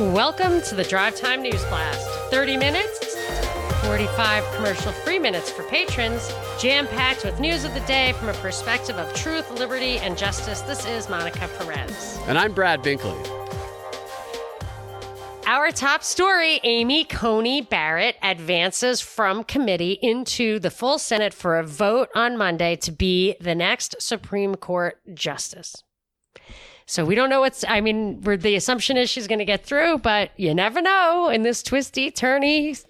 Welcome to the Drive Time News Blast. 30 minutes, 45 commercial free minutes for patrons, jam packed with news of the day from a perspective of truth, liberty, and justice. This is Monica Perez. And I'm Brad Binkley. Our top story Amy Coney Barrett advances from committee into the full Senate for a vote on Monday to be the next Supreme Court justice. So we don't know what's, I mean, the assumption is she's going to get through, but you never know in this twisty, turny.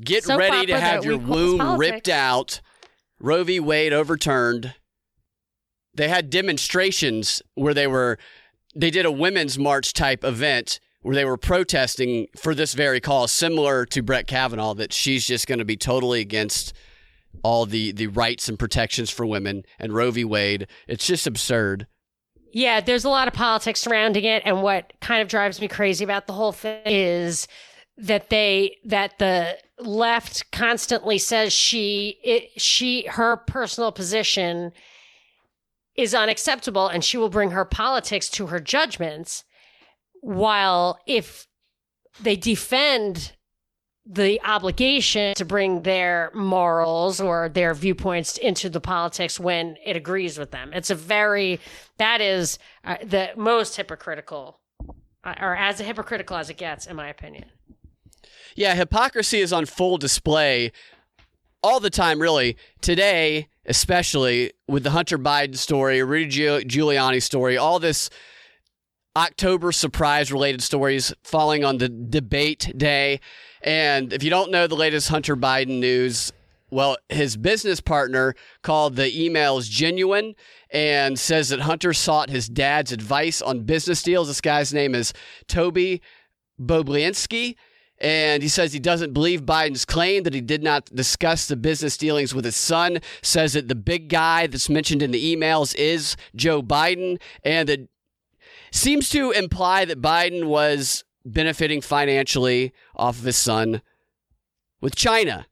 Get ready to have your womb ripped out. Roe v. Wade overturned. They had demonstrations where they were, they did a women's march type event where they were protesting for this very cause, similar to Brett Kavanaugh, that she's just going to be totally against all the, the rights and protections for women and Roe v. Wade. It's just absurd. Yeah, there's a lot of politics surrounding it. And what kind of drives me crazy about the whole thing is that they, that the left constantly says she, it, she, her personal position is unacceptable and she will bring her politics to her judgments while if they defend the obligation to bring their morals or their viewpoints into the politics when it agrees with them. It's a very, that is uh, the most hypocritical, uh, or as hypocritical as it gets, in my opinion. Yeah, hypocrisy is on full display all the time, really. Today, especially with the Hunter Biden story, Rudy Giuliani story, all this October surprise related stories falling on the debate day. And if you don't know the latest Hunter Biden news, well, his business partner called the emails genuine and says that Hunter sought his dad's advice on business deals. This guy's name is Toby Bobulinski. And he says he doesn't believe Biden's claim that he did not discuss the business dealings with his son. Says that the big guy that's mentioned in the emails is Joe Biden, and that seems to imply that Biden was benefiting financially off of his son with China.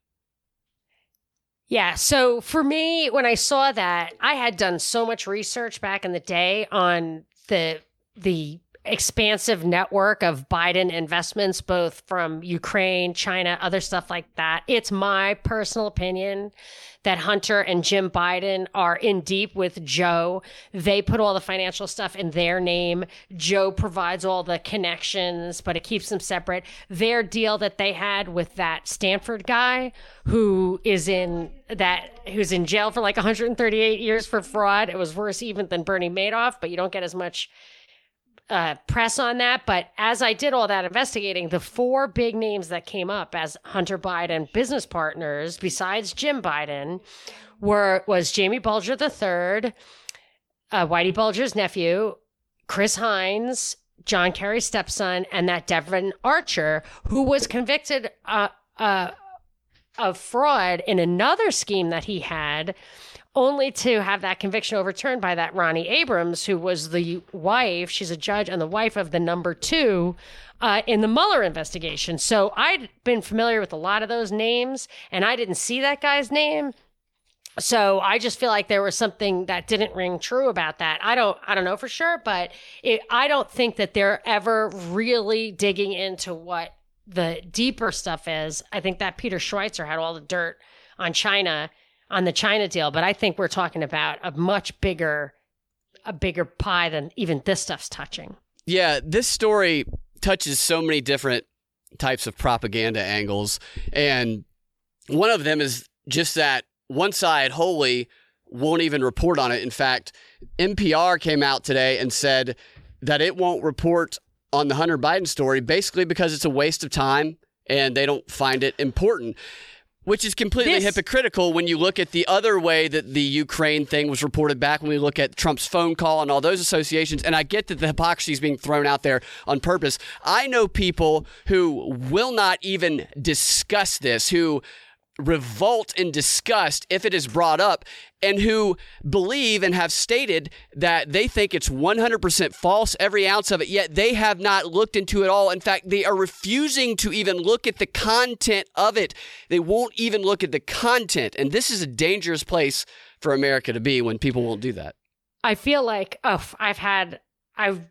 Yeah. So for me, when I saw that, I had done so much research back in the day on the the expansive network of Biden investments, both from Ukraine, China, other stuff like that. It's my personal opinion that Hunter and Jim Biden are in deep with Joe. They put all the financial stuff in their name. Joe provides all the connections, but it keeps them separate. Their deal that they had with that Stanford guy who is in that who's in jail for like 138 years for fraud. It was worse even than Bernie Madoff, but you don't get as much uh, press on that. But as I did all that investigating, the four big names that came up as Hunter Biden business partners, besides Jim Biden, were was Jamie Bulger III, uh, Whitey Bulger's nephew, Chris Heinz, John Kerry's stepson, and that Devon Archer, who was convicted uh, uh, of fraud in another scheme that he had only to have that conviction overturned by that Ronnie Abrams, who was the wife, she's a judge and the wife of the number two uh, in the Mueller investigation. So I'd been familiar with a lot of those names, and I didn't see that guy's name. So I just feel like there was something that didn't ring true about that. I don't, I don't know for sure, but it, I don't think that they're ever really digging into what the deeper stuff is. I think that Peter Schweizer had all the dirt on China on the China deal, but I think we're talking about a much bigger a bigger pie than even this stuff's touching. Yeah, this story touches so many different types of propaganda angles and one of them is just that one side wholly won't even report on it. In fact, NPR came out today and said that it won't report on the Hunter Biden story basically because it's a waste of time and they don't find it important. Which is completely this- hypocritical when you look at the other way that the Ukraine thing was reported back when we look at Trump's phone call and all those associations. And I get that the hypocrisy is being thrown out there on purpose. I know people who will not even discuss this, who revolt and disgust if it is brought up and who believe and have stated that they think it's 100% false, every ounce of it, yet they have not looked into it all. In fact, they are refusing to even look at the content of it. They won't even look at the content. And this is a dangerous place for America to be when people won't do that. I feel like, oh, I've had, I've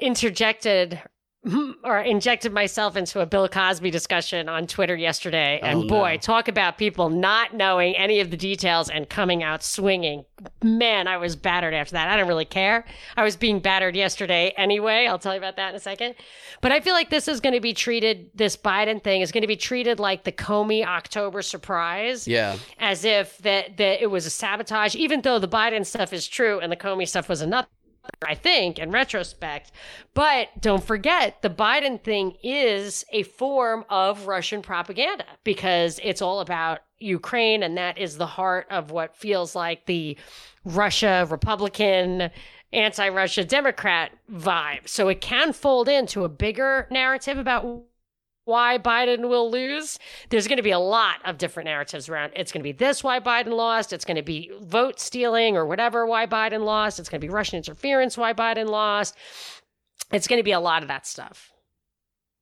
interjected or injected myself into a Bill Cosby discussion on Twitter yesterday. And Oh, boy, no. talk about people not knowing any of the details and coming out swinging. Man, I was battered after that. I don't really care. I was being battered yesterday anyway. I'll tell you about that in a second. But I feel like this is going to be treated, this Biden thing is going to be treated like the Comey October surprise Yeah. as if that that it was a sabotage, even though the Biden stuff is true and the Comey stuff was another. I think in retrospect, but don't forget the Biden thing is a form of Russian propaganda because it's all about Ukraine, and that is the heart of what feels like the Russia Republican, anti Russia Democrat vibe. So it can fold into a bigger narrative about why Biden will lose, there's going to be a lot of different narratives around. It's going to be this why Biden lost. It's going to be vote stealing or whatever why Biden lost. It's going to be Russian interference why Biden lost. It's going to be a lot of that stuff.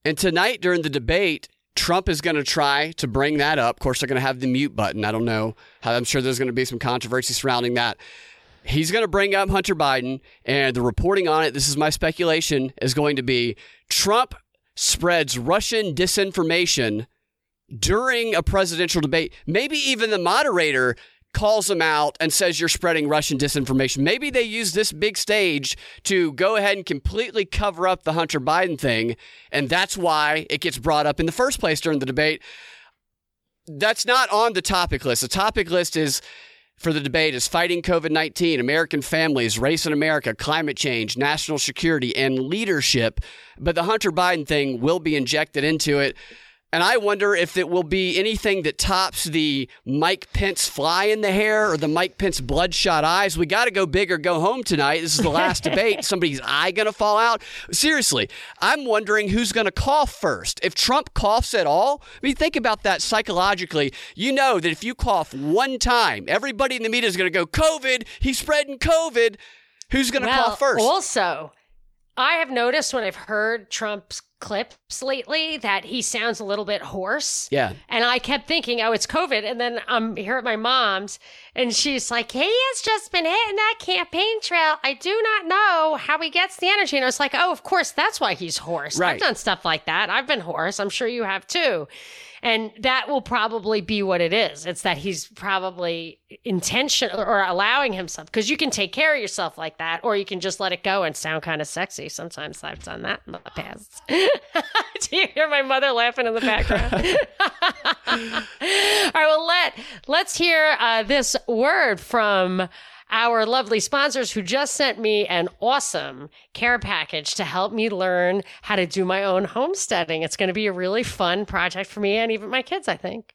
And tonight during the debate, Trump is going to try to bring that up. Of course, they're going to have the mute button. I don't know. I'm sure there's going to be some controversy surrounding that. He's going to bring up Hunter Biden, and the reporting on it, this is my speculation, is going to be Trump spreads Russian disinformation during a presidential debate. Maybe even the moderator calls him out and says you're spreading Russian disinformation. Maybe they use this big stage to go ahead and completely cover up the Hunter Biden thing, and that's why it gets brought up in the first place during the debate. That's not on the topic list. The topic list is for the debate is fighting COVID 19, American families, race in America, climate change, national security, and leadership. But the Hunter Biden thing will be injected into it. And I wonder if it will be anything that tops the Mike Pence fly in the hair or the Mike Pence bloodshot eyes. We got to go big or go home tonight. This is the last debate. Somebody's eye going to fall out. Seriously, I'm wondering who's going to cough first. If Trump coughs at all, I mean, think about that psychologically. You know that if you cough one time, everybody in the media is going to go, COVID, he's spreading COVID. Who's going to Well, cough first? Also, I have noticed when I've heard Trump's clips lately that he sounds a little bit hoarse. yeah. And I kept thinking, oh, it's COVID. And then I'm here at my mom's, and she's like, he has just been hitting that campaign trail. I do not know how he gets the energy. And I was like, oh, of course, that's why he's hoarse. Right. I've done stuff like that. I've been hoarse. I'm sure you have too. And that will probably be what it is. It's that he's probably intentional or allowing himself because you can take care of yourself like that, or you can just let it go and sound kind of sexy. Sometimes I've done that in the past. Do you hear my mother laughing in the background? All right, well let let's hear uh, this word from our lovely sponsors who just sent me an awesome care package to help me learn how to do my own homesteading. It's going to be a really fun project for me and even my kids, I think.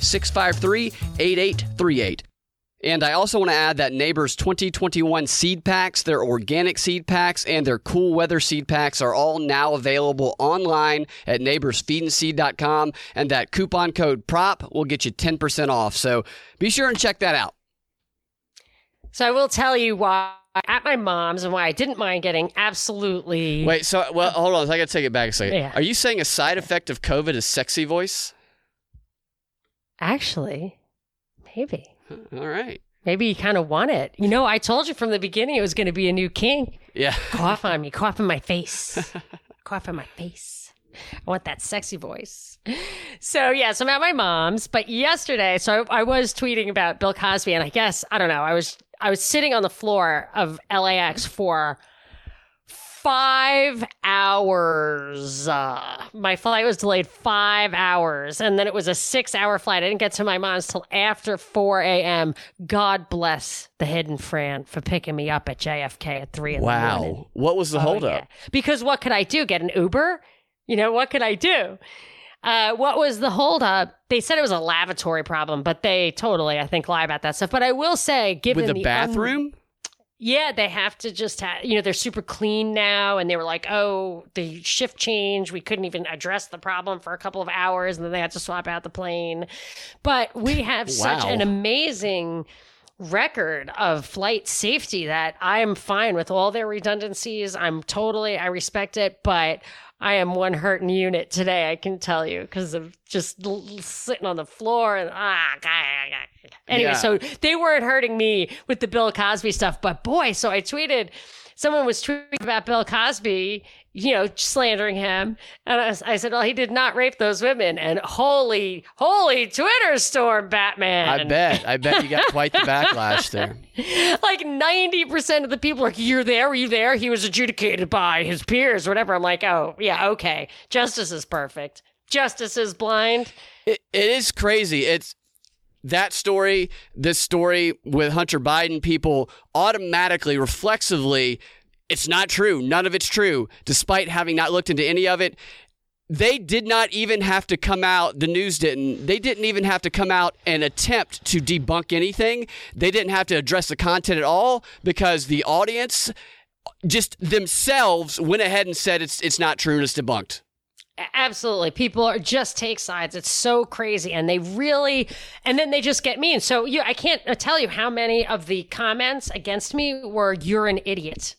653 8838. And I also want to add that Neighbors 2021 seed packs, their organic seed packs, and their cool weather seed packs are all now available online at neighborsfeedandseed.com. And that coupon code PROP will get you 10% off. So be sure and check that out. So I will tell you why at my mom's and why I didn't mind getting absolutely Wait, so, well, hold on. I got to take it back a second. Yeah. Are you saying a side effect of COVID is sexy voice? Actually maybe. All right. Maybe you kind of want it. You know, I told you from the beginning it was going to be a new king. Yeah. Cough on me, cough in my face. cough in my face. I want that sexy voice. So, yes, I'm at my mom's, but yesterday, so I, I was tweeting about Bill Cosby, and I guess, I don't know, I was I was sitting on the floor of LAX for five hours. Uh, my flight was delayed five hours, and then it was a six hour flight. I didn't get to my mom's till after 4 a.m. God bless the Hidden Fran for picking me up at JFK at 3 in the morning. Wow. What was the Oh, holdup? yeah. Because what could I do? Get an Uber? You know, what could I do? Uh, what was the holdup? They said it was a lavatory problem, but they totally, I think, lie about that stuff. But I will say, given With the un- bathroom? Yeah, they have to just have, you know, they're super clean now. And they were like, oh, the shift change. We couldn't even address the problem for a couple of hours. And then they had to swap out the plane. But we have such an amazing record of flight safety that I am fine with all their redundancies. I'm totally, I respect it. But I am one hurting unit today, I can tell you, because of just l- l- sitting on the floor and ah. Anyway, Yeah. so they weren't hurting me with the Bill Cosby stuff, but boy, so I tweeted. Someone was tweeting about Bill Cosby, you know, slandering him, and I, I said, "Well, he did not rape those women." And holy, holy Twitter storm, Batman! I bet. I bet you got quite the backlash there. like 90% of the people are like, You're there? Were you there? He was adjudicated by his peers, whatever. I'm like, Oh, yeah, okay. Justice is perfect. Justice is blind. It, it is crazy. It's that story, this story with Hunter Biden, people automatically, reflexively, it's not true. None of it's true, despite having not looked into any of it. They did not even have to come out, the news didn't, they didn't even have to come out and attempt to debunk anything. They didn't have to address the content at all because the audience just themselves went ahead and said it's it's not true and it's debunked. Absolutely. People are just take sides. It's so crazy. And they really, and then they just get mean. So you, I can't uh, tell you how many of the comments against me were, You're an idiot.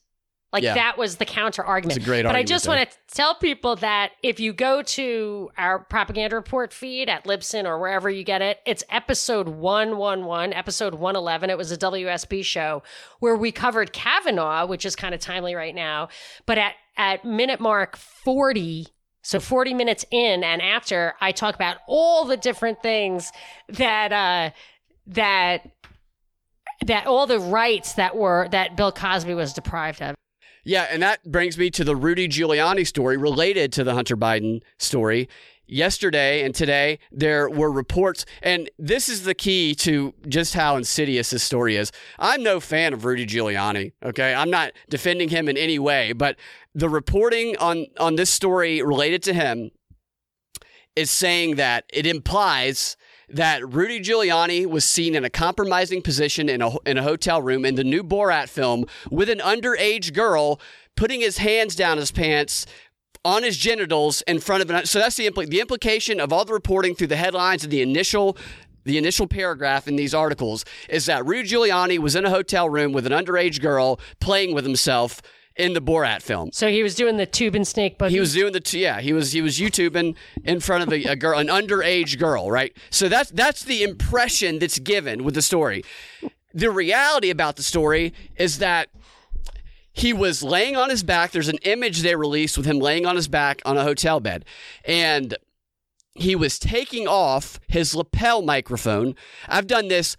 Like Yeah. that was the counter argument. It's a great but I just want to tell people that if you go to our propaganda report feed at Libsyn or wherever you get it, it's episode 111, episode 111. It was a WSB show where we covered Kavanaugh, which is kind of timely right now. But at, at minute mark 40, so 40 minutes in and after, I talk about all the different things that, uh, that, that all the rights that were, that Bill Cosby was deprived of. Yeah, and that brings me to the Rudy Giuliani story related to the Hunter Biden story. Yesterday and today, there were reports, and this is the key to just how insidious this story is. I'm no fan of Rudy Giuliani, okay? I'm not defending him in any way, but the reporting on, on this story related to him is saying that it implies that Rudy Giuliani was seen in a compromising position in a in a hotel room in the new Borat film with an underage girl putting his hands down his pants on his genitals in front of an so that's the impl- the implication of all the reporting through the headlines and the initial the initial paragraph in these articles is that Rudy Giuliani was in a hotel room with an underage girl playing with himself in the Borat film. So he was doing the tube and snake boogie. He was doing the t- yeah. He was he was YouTubing in front of a, a girl, an underage girl, right? So that's that's the impression that's given with the story. The reality about the story is that he was laying on his back. There's an image they released with him laying on his back on a hotel bed, and he was taking off his lapel microphone. I've done this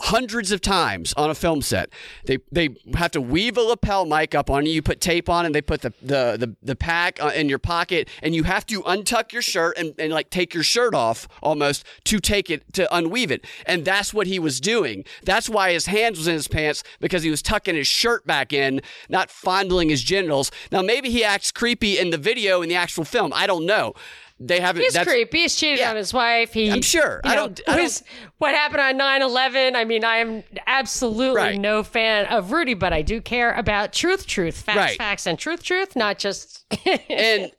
hundreds of times on a film set. They they have to weave a lapel mic up on you. You put tape on, and they put the the the, the pack uh, in your pocket, and you have to untuck your shirt and, and like take your shirt off almost to take it to unweave it. And that's what he was doing. That's why his hands was in his pants because he was tucking his shirt back in, not fondling his genitals. Now maybe he acts creepy in the video in the actual film. I don't know. They haven't. He's creepy. He's cheated Yeah. on his wife. He, I'm sure. I know, don't- I don't- what happened on 9 11. I mean, I am absolutely Right. no fan of Rudy, but I do care about truth, truth, facts, Right. facts, and truth, truth, not just. and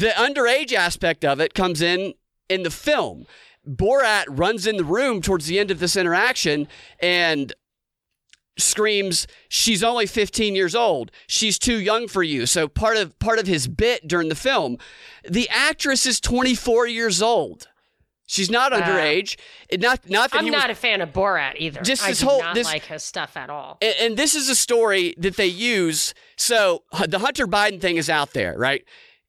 the underage aspect of it comes in in the film. Borat runs in the room towards the end of this interaction and screams she's only 15 years old she's too young for you so part of part of his bit during the film the actress is 24 years old she's not underage not not that I'm not was a fan of Borat either. Just I this do whole- not this- like his stuff at all. and, and this is a story that they use. So the Hunter Biden thing is out there, right?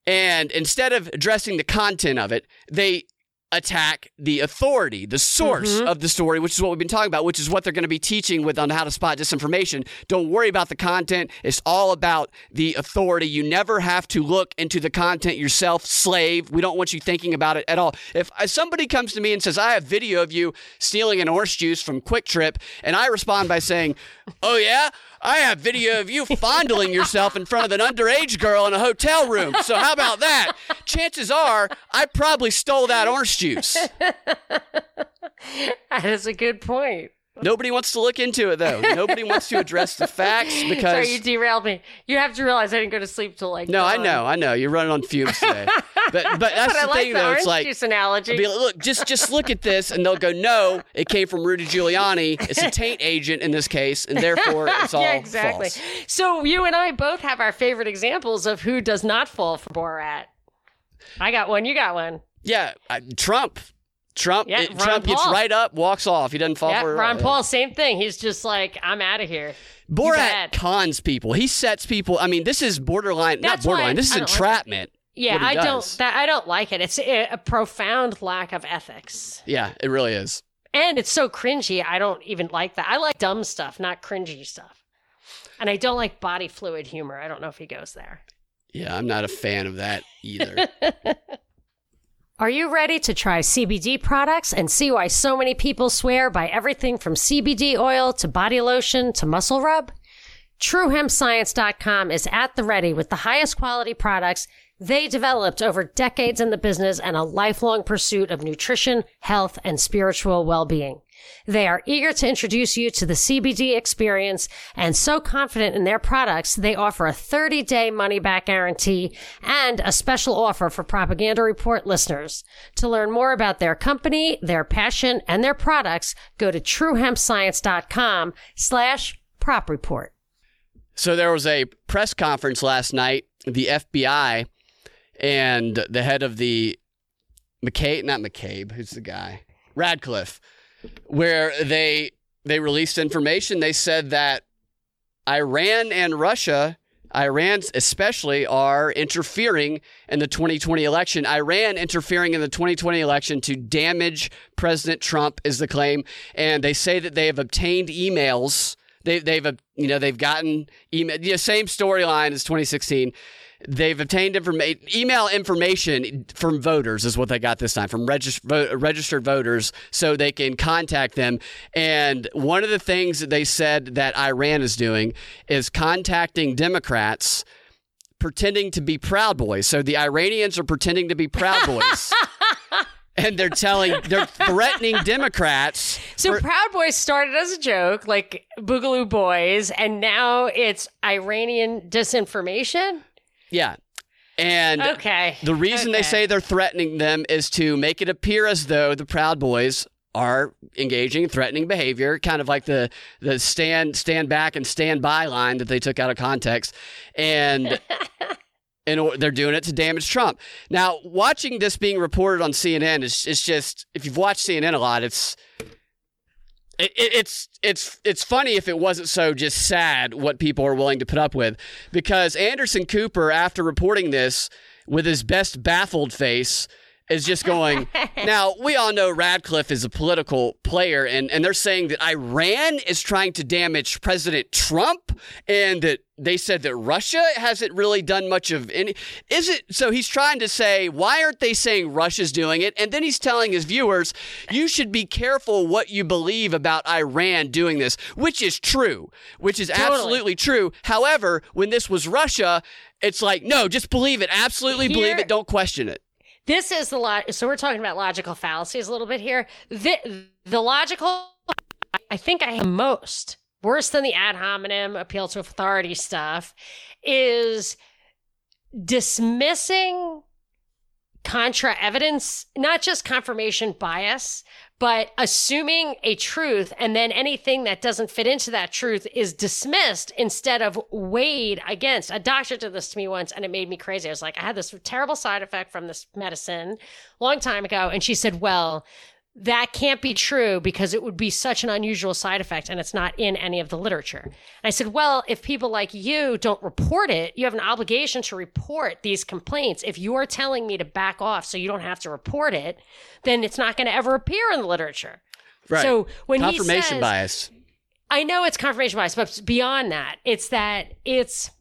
And instead of addressing the content of it, they attack the authority, the source mm-hmm. of the story, which is what we've been talking about, which is what they're going to be teaching with on how to spot disinformation. Don't worry about the content. It's all about the authority. You never have to look into the content yourself, slave. We don't want you thinking about it at all. If somebody comes to me and says, I have video of you stealing an orange juice from QuikTrip, and I respond by saying, Oh, yeah? I have video of you fondling yourself in front of an underage girl in a hotel room. So how about that? Chances are I probably stole that orange juice. That is a good point. Nobody wants to look into it though. Nobody wants to address the facts because Sorry, you derailed me. You have to realize I didn't go to sleep till like. No, I know, I know. You're running on fumes today. but but that's But the like thing the though. It's like juice analogy. Like, look, just just look at this, and they'll go, no, it came from Rudy Giuliani. It's a taint agent in this case, and therefore it's all yeah, exactly. false. So you and I both have our favorite examples of who does not fall for Borat. I got one. You got one. Yeah, I, Trump. Trump. Yeah, it- Trump gets right up, walks off. He doesn't fall Yeah, for it. Ron. Paul, same thing. He's just like, I'm out of here. Borat cons people. He sets people. I mean, this is borderline. That's not borderline. This is don't like entrapment. Yeah, I does. don't. That, I don't like it. It's a, a profound lack of ethics, Yeah, it really is. and it's so cringy. I don't even like that. I like dumb stuff, not cringy stuff. And I don't like body fluid humor. I don't know if he goes there. Yeah, I'm not a fan of that either. Are you ready to try CBD products and see why so many people swear by everything from CBD oil to body lotion to muscle rub? TrueHempScience.com is at the ready with the highest quality products they developed over decades in the business and a lifelong pursuit of nutrition, health, and spiritual well-being. They are eager to introduce you to the CBD experience and so confident in their products, they offer a 30 day money back guarantee and a special offer for Propaganda Report listeners. To learn more about their company, their passion, and their products, go to truehempscience.com slash prop report. So there was a press conference last night, the FBI and the head of the McCabe, not McCabe, who's the guy? Ratcliffe, where they they released information. They said that Iran and Russia, Iran especially, are interfering in the 2020 election. Iran interfering in the 2020 election to damage President Trump is the claim, and they say that they have obtained emails. They, they've, you know, they've gotten email. You know, same storyline as 2016. They've obtained informa- email information from voters, is what they got this time from regis- vo- registered voters, so they can contact them. And one of the things that they said that Iran is doing is contacting Democrats pretending to be Proud Boys. So the Iranians are pretending to be Proud Boys. and they're telling, they're threatening Democrats. So for- Proud Boys started as a joke, like Boogaloo Boys, and now it's Iranian disinformation? Yeah. And Okay. The reason they say they're threatening them is to make it appear as though the Proud Boys are engaging in threatening behavior, kind of like the the stand stand back and stand by line that they took out of context, and and they're doing it to damage Trump. Now, watching this being reported on CNN is it's just if you've watched CNN a lot, it's. It, it- it's it's it's funny if it wasn't so just sad what people are willing to put up with. Because Anderson Cooper after reporting this with his best baffled face is just going now we all know Ratcliffe is a political player and and they're saying that Iran is trying to damage President Trump and that they said that Russia hasn't really done much of any is it so he's trying to say why aren't they saying Russia's doing it? And then he's telling his viewers you should be careful what you believe about Iran doing this which is true which is Totally. absolutely true. However when this was Russia it's like no just believe it absolutely believe Here- it don't question it This is the lot. So we're talking about logical fallacies a little bit here. The, the logical, I think I have most worse than the ad hominem appeal to authority stuff is dismissing contra evidence, not just confirmation bias, but assuming a truth and then anything that doesn't fit into that truth is dismissed instead of weighed against. A doctor did this to me once and it made me crazy. I was like, I had this terrible side effect from this medicine long time ago. And she said, well, that can't be true because it would be such an unusual side effect and it's not in any of the literature. And I said, well, if people like you don't report it, you have an obligation to report these complaints. If you're telling me to back off so you don't have to report it, then it's not going to ever appear in the literature. right So when he confirmation says, bias I know it's confirmation bias, but beyond that, it's that it's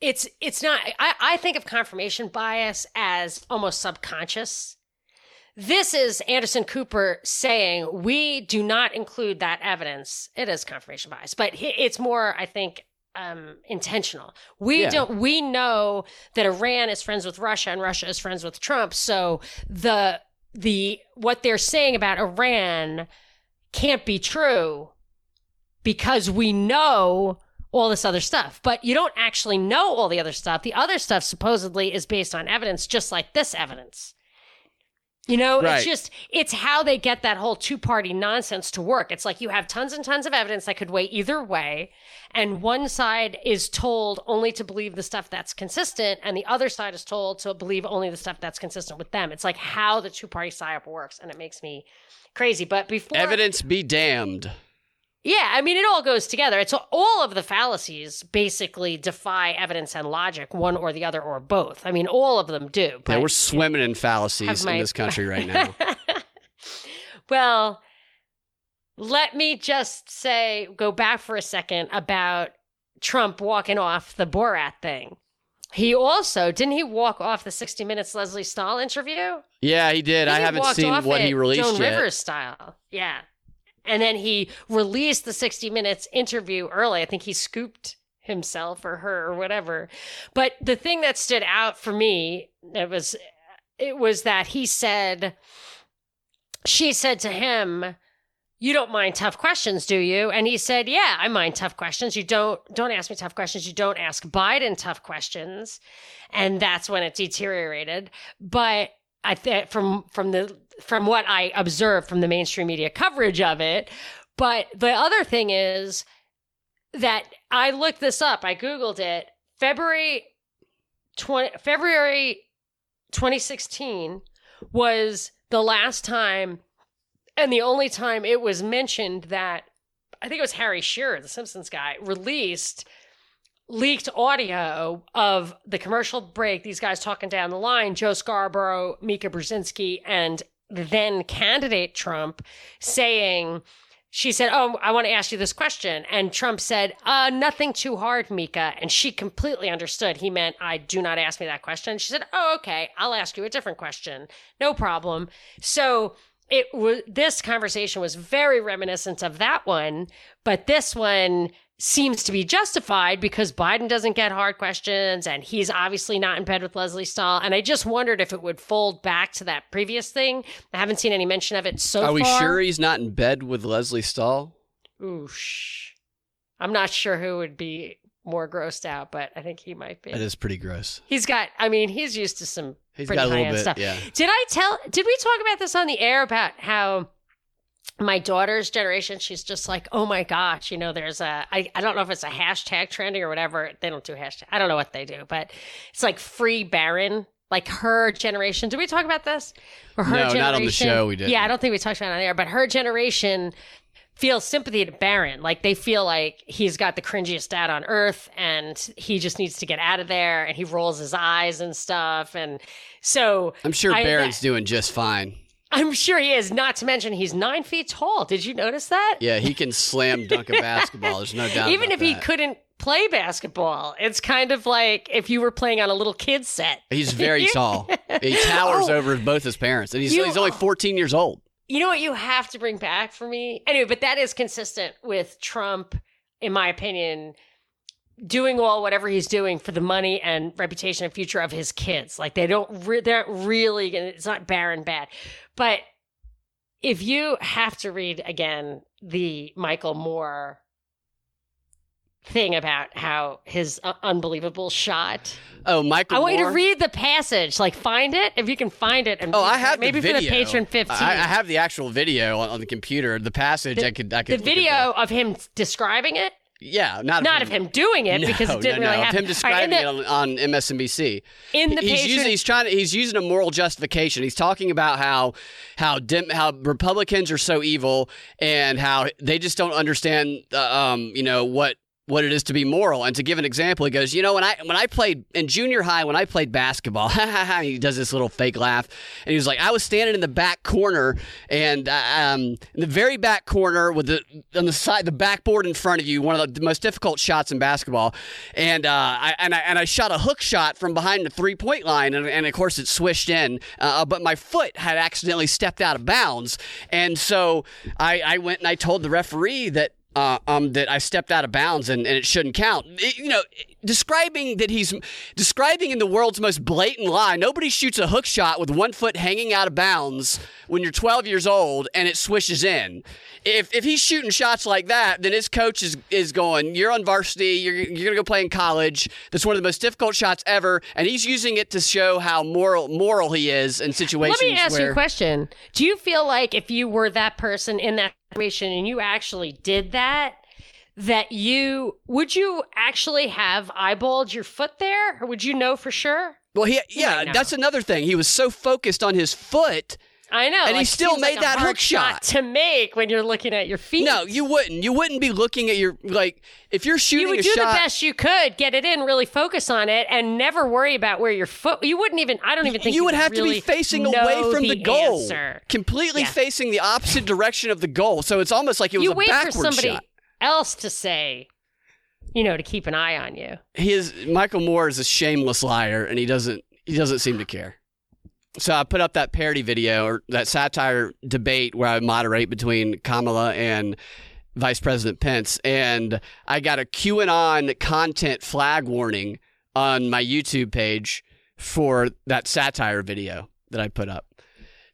it's it's not I, I think of confirmation bias as almost subconscious. This is Anderson Cooper saying we do not include that evidence. It is confirmation bias, but it's more, I think, um, intentional. We Yeah. don't. We know that Iran is friends with Russia and Russia is friends with Trump. So the the what they're saying about Iran can't be true because we know all this other stuff. But you don't actually know all the other stuff. The other stuff supposedly is based on evidence, just like this evidence. You know, Right. it's just, it's how they get that whole two party nonsense to work. It's like you have tons and tons of evidence that could weigh either way. And one side is told only to believe the stuff that's consistent, and the other side is told to believe only the stuff that's consistent with them. It's like how the two party psyop works, and it makes me crazy. But before Evidence be damned. Yeah, I mean, it all goes together. It's all of the fallacies basically defy evidence and logic, one or the other or both. I mean, all of them do. But Yeah, we're swimming in fallacies my- in this country right now. well, let me just say, go back for a second about Trump walking off the Borat thing. He also didn't he walk off the 60 Minutes Lesley Stahl interview? yeah, he did. I haven't seen what he released Joan yet. Rivers style. Yeah. And then he released the 60 Minutes interview early. I think he scooped himself or her or whatever. But the thing that stood out for me, it was it was that he said she said to him, "You don't mind tough questions, do you?" And he said, "Yeah, I mind tough questions. You don't don't ask me tough questions. You don't ask Biden tough questions." And that's when it deteriorated. But I think from from the from what I observed from the mainstream media coverage of it, but the other thing is that I looked this up. I googled it. February 20 February 2016 was the last time and the only time it was mentioned that I think it was Harry Shearer, the Simpsons guy, released leaked audio of the commercial break, these guys talking down the line, Joe Scarborough, Mika Brzezinski, and then candidate Trump saying, she said, Oh, I want to ask you this question. And Trump said, uh, Nothing too hard, Mika. And she completely understood. He meant, I do not ask me that question. She said, Oh, okay. I'll ask you a different question. No problem. So it was this conversation was very reminiscent of that one, but this one seems to be justified because Biden doesn't get hard questions and he's obviously not in bed with Lesley Stahl. And I just wondered if it would fold back to that previous thing. I haven't seen any mention of it so Are we far. sure he's not in bed with Lesley Stahl? Oosh. I'm not sure who would be more grossed out, but I think he might be. That is pretty gross. He's got, I mean, he's used to some He's pretty got a little high-end bit, stuff. yeah. Did I tell, did we talk about this on the air about how my daughter's generation, she's just like, oh my gosh, you know, there's a, I, I don't know if it's a hashtag trending or whatever. They don't do hashtag. I don't know what they do, but it's like free Barron. Like her generation. Did we talk about this? Or her No, not on the generation- show, we didn't. Yeah, I don't think we talked about it on there, but her generation feels sympathy to Barron. Like they feel like he's got the cringiest dad on earth and he just needs to get out of there and he rolls his eyes and stuff. And so I'm sure I- Barron's doing just fine. I'm sure he is, not to mention he's nine feet tall. Did you notice that? Yeah, he can slam dunk a basketball. There's no doubt. Even if he couldn't play basketball, it's kind of like if you were playing on a little kid set. He's very tall. He towers Oh. over both his parents, and he's, You- he's only 14 years old. You know what you have to bring back for me? Anyway, but that is consistent with Trump, in my opinion, doing all whatever he's doing for the money and reputation and future of his kids. Like they don't, re- they're really gonna. It's not barren bad, but if you have to read again the Michael Moore thing about how his uh, unbelievable shot. Oh, Michael Moore I want you to read the passage. Like, find it if you can find it. And Oh, I it. have maybe the for the patron fifteen. I, I have the actual video on, on the computer. The passage, The- I could, I could. The video of him describing it, Yeah, not not of him doing it No, because it didn't no, really no, of happen. him describing right, it on, on MSNBC. in the, in the he's patron, using he's trying to, he's using a moral justification. He's talking about how how dim, how Republicans are so evil and how they just don't understand uh, um you know what what it is to be moral. And to give an example, he goes, you know, when I when I played in junior high, when I played basketball, he does this little fake laugh, and he was like, I was standing in the back corner, and uh, um, in the very back corner with the on the side, the backboard in front of you, one of the most difficult shots in basketball, and uh, I and I and I shot a hook shot from behind the three point line, and, and of course it swished in, uh, but my foot had accidentally stepped out of bounds, and so I, I went and I told the referee that uh, um, that I stepped out of bounds and, and it shouldn't count. It- you know, describing that he's describing in the world's most blatant lie. Nobody shoots a hook shot with one foot hanging out of bounds when you're 12 years old and it swishes in. If, if he's shooting shots like that, then his coach is, is going, You're on varsity, you're, you're going to go play in college. That's one of the most difficult shots ever. And he's using it to show how moral moral he is in situations Let me ask where, you a question. Do you feel like if you were that person in that situation and you actually did that, that you would you actually have eyeballed your foot there, or would you know for sure? Well, he, yeah, that's another thing. He was so focused on his foot. I know, And he still made like that hook shot. to make when you're looking at your feet. No, you wouldn't. You wouldn't be looking at your like if you're shooting you would do shot. the best you could, get it in, really focus on it, and never worry about where your foot. You wouldn't even. I don't even think you would have really to be facing away from the, goal, answer. completely Yeah. facing the opposite direction of the goal. So it's almost like it was You a backward somebody shot. Else to say, you know, to keep an eye on you. He is Michael Moore is a shameless liar, and he doesn't he doesn't seem to care. So I put up that parody video or that satire debate where I moderate between Kamala and Vice President Pence, and I got a QAnon content flag warning on my YouTube page for that satire video that I put up.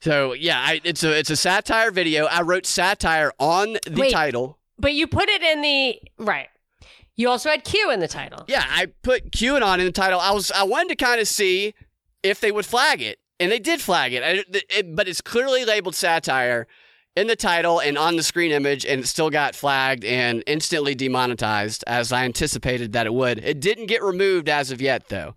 So yeah, I, it's a it's a satire video. I wrote satire on the Wait. title. But you put it in the right. You also had Q in the title. Yeah, I put QAnon in the title. I was I wanted to kind of see if they would flag it, and they did flag it. I- it- But it's clearly labeled satire in the title and on the screen image, and it still got flagged and instantly demonetized, as I anticipated that it would. It didn't get removed as of yet, though.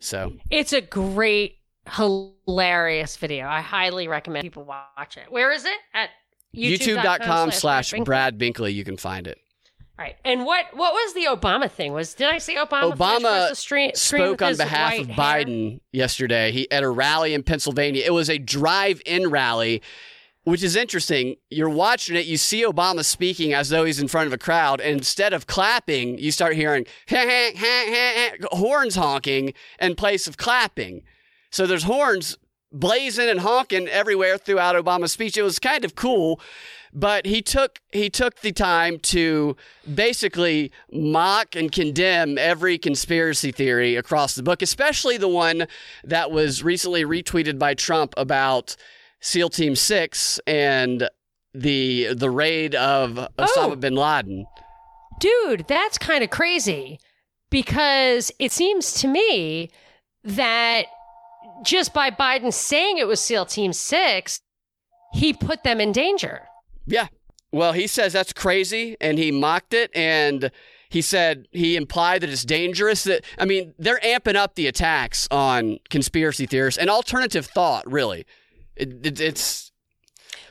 So It's a great, hilarious video. I highly recommend people watch it. Where is it? At youtube.com slash Brad Binkley? You can find it. Right. And what what was the Obama thing? Was did I see Obama? Obama across the street, screen spoke on behalf of hair? Biden yesterday. He at a rally in Pennsylvania. It was a drive-in rally, which is interesting. You're watching it, you see Obama speaking as though he's in front of a crowd, and instead of clapping, you start hearing horns honking in place of clapping. So there's horns blazing and honking everywhere throughout Obama's speech. It was kind of cool, but he took he took the time to basically mock and condemn every conspiracy theory across the book, especially the one that was recently retweeted by Trump about SEAL Team 6 and the the raid of Osama Oh. bin Laden. Dude, that's kind of crazy because it seems to me that just by Biden saying it was SEAL Team 6, he put them in danger. Yeah. Well, he says that's crazy and he mocked it and he said he implied that it's dangerous that I mean, they're amping up the attacks on conspiracy theorists and alternative thought, really. It, it, it's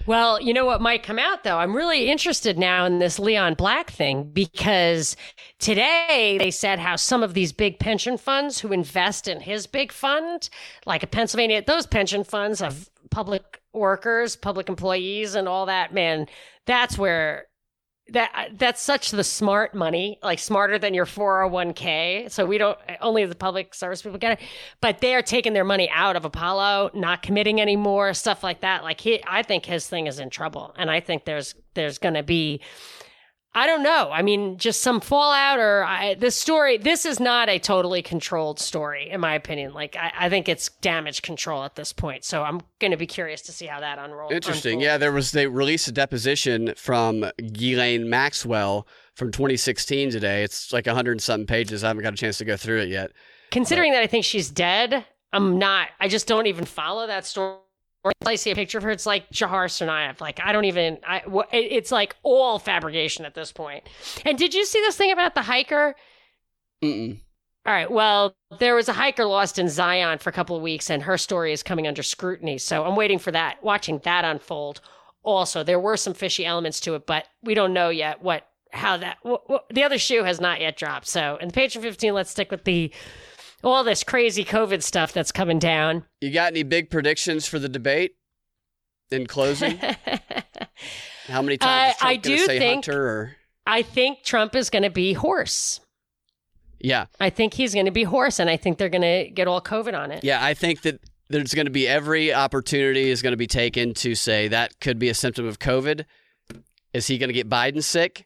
Well, you know what might come out though? I'm really interested now in this Leon Black thing because today they said how some of these big pension funds who invest in his big fund, like a Pennsylvania, those pension funds of public workers, public employees, and all that, man, that's where. That that's such the smart money, like smarter than your 401k. So we don't only the public service people get it, but they are taking their money out of Apollo, not committing anymore, stuff like that. Like he, I think his thing is in trouble, and I think there's there's going to be, I don't know. I mean, just some fallout or I, this story. This is not a totally controlled story, in my opinion. Like I, I think it's damage control at this point. So I'm going to be curious to see how that unrolls. interesting. Yeah, there was they released a deposition from Ghislaine Maxwell from 2016 today. It's like 100 and something pages. I haven't got a chance to go through it yet. Considering that I think she's dead, I'm not. I just don't even follow that story. I see a picture of her. It's like Jahar Tsarnaev. Like I don't even. I. It's like all fabrication at this point. And did you see this thing about the hiker? Mm-mm. All right. Well, there was a hiker lost in Zion for a couple of weeks, and her story is coming under scrutiny. So I'm waiting for that, watching that unfold. Also, there were some fishy elements to it, but we don't know yet what how that wh- wh- the other shoe has not yet dropped. So in the Patreon 15, let's stick with the all this crazy COVID stuff that's coming down. You got any big predictions for the debate in closing? How many times Uh, I Trump going do say think- Hunter or I think Trump is going to be hoarse. Yeah. I think he's going to be hoarse, and I think they're going to get all COVID on it. Yeah, I think that there's going to be every opportunity is going to be taken to say that could be a symptom of COVID. Is he going to get Biden sick?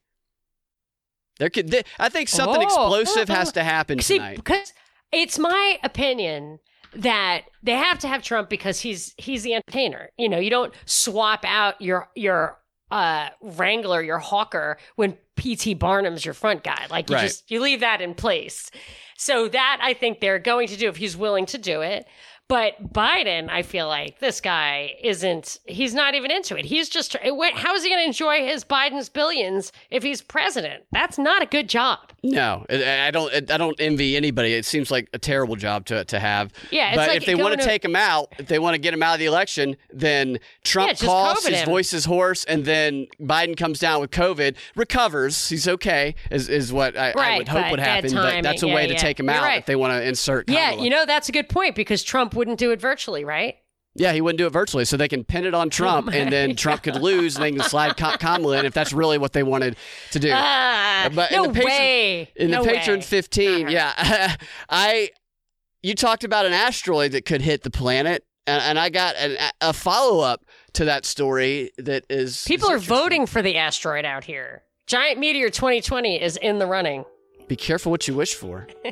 There could, I think something Oh. explosive has to happen See, tonight. because it's my opinion that they have to have Trump because he's he's the entertainer. You know, you don't swap out your your uh wrangler, your hawker when PT Barnum's your front guy. Like you Right. just you leave that in place. So that I think they're going to do if he's willing to do it. But Biden, I feel like this guy isn't. He's not even into it. He's just. Eh, what- How is he going to enjoy his Biden's billions if he's president? That's not a good job. No, I don't. I don't envy anybody. It seems like a terrible job to to have. Yeah, it's but like if they want to to- take him out, if they want to get him out of the election, then Trump Yeah, coughs, his him. voice is hoarse, and then Biden comes down with COVID, recovers, he's okay. Is is what I, I would hope would happen. timing. But that's a Yeah, way to yeah. take him You're out right. if they want to insert. Yeah, you know that's a good point because Trump wouldn't do it virtually, right? Yeah, he wouldn't do it virtually, so they can pin it on Trump, my and then Trump could lose, and they can slide Kamala in if that's really what they wanted to do. Ah, But in no the patron- way. In no the Patron way. 15, Uh-huh. yeah. I you talked about an asteroid that could hit the planet, and, and I got an, a follow up to that story that is People is are voting for the asteroid out here. Giant Meteor 2020 is in the running. Be careful what you wish for.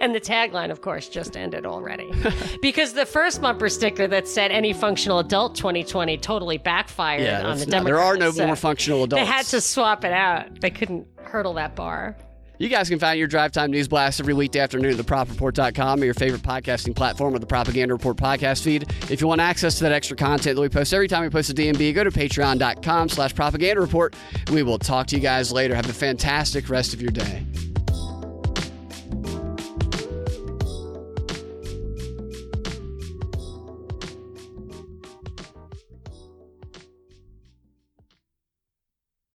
and the tagline, of course, just ended already. because the first bumper sticker that said any functional adult 2020 totally backfired Yeah, on the Democrats. there are no so more functional adults. They had to swap it out. They couldn't hurdle that bar. You guys can find your Drive Time News Blast every weekday afternoon at thepropreport.com or your favorite podcasting platform or the Propaganda Report podcast feed. If you want access to that extra content that we post every time we post a DNB, go to patreon.com slash propaganda report. We will talk to you guys later. Have a fantastic rest of your day.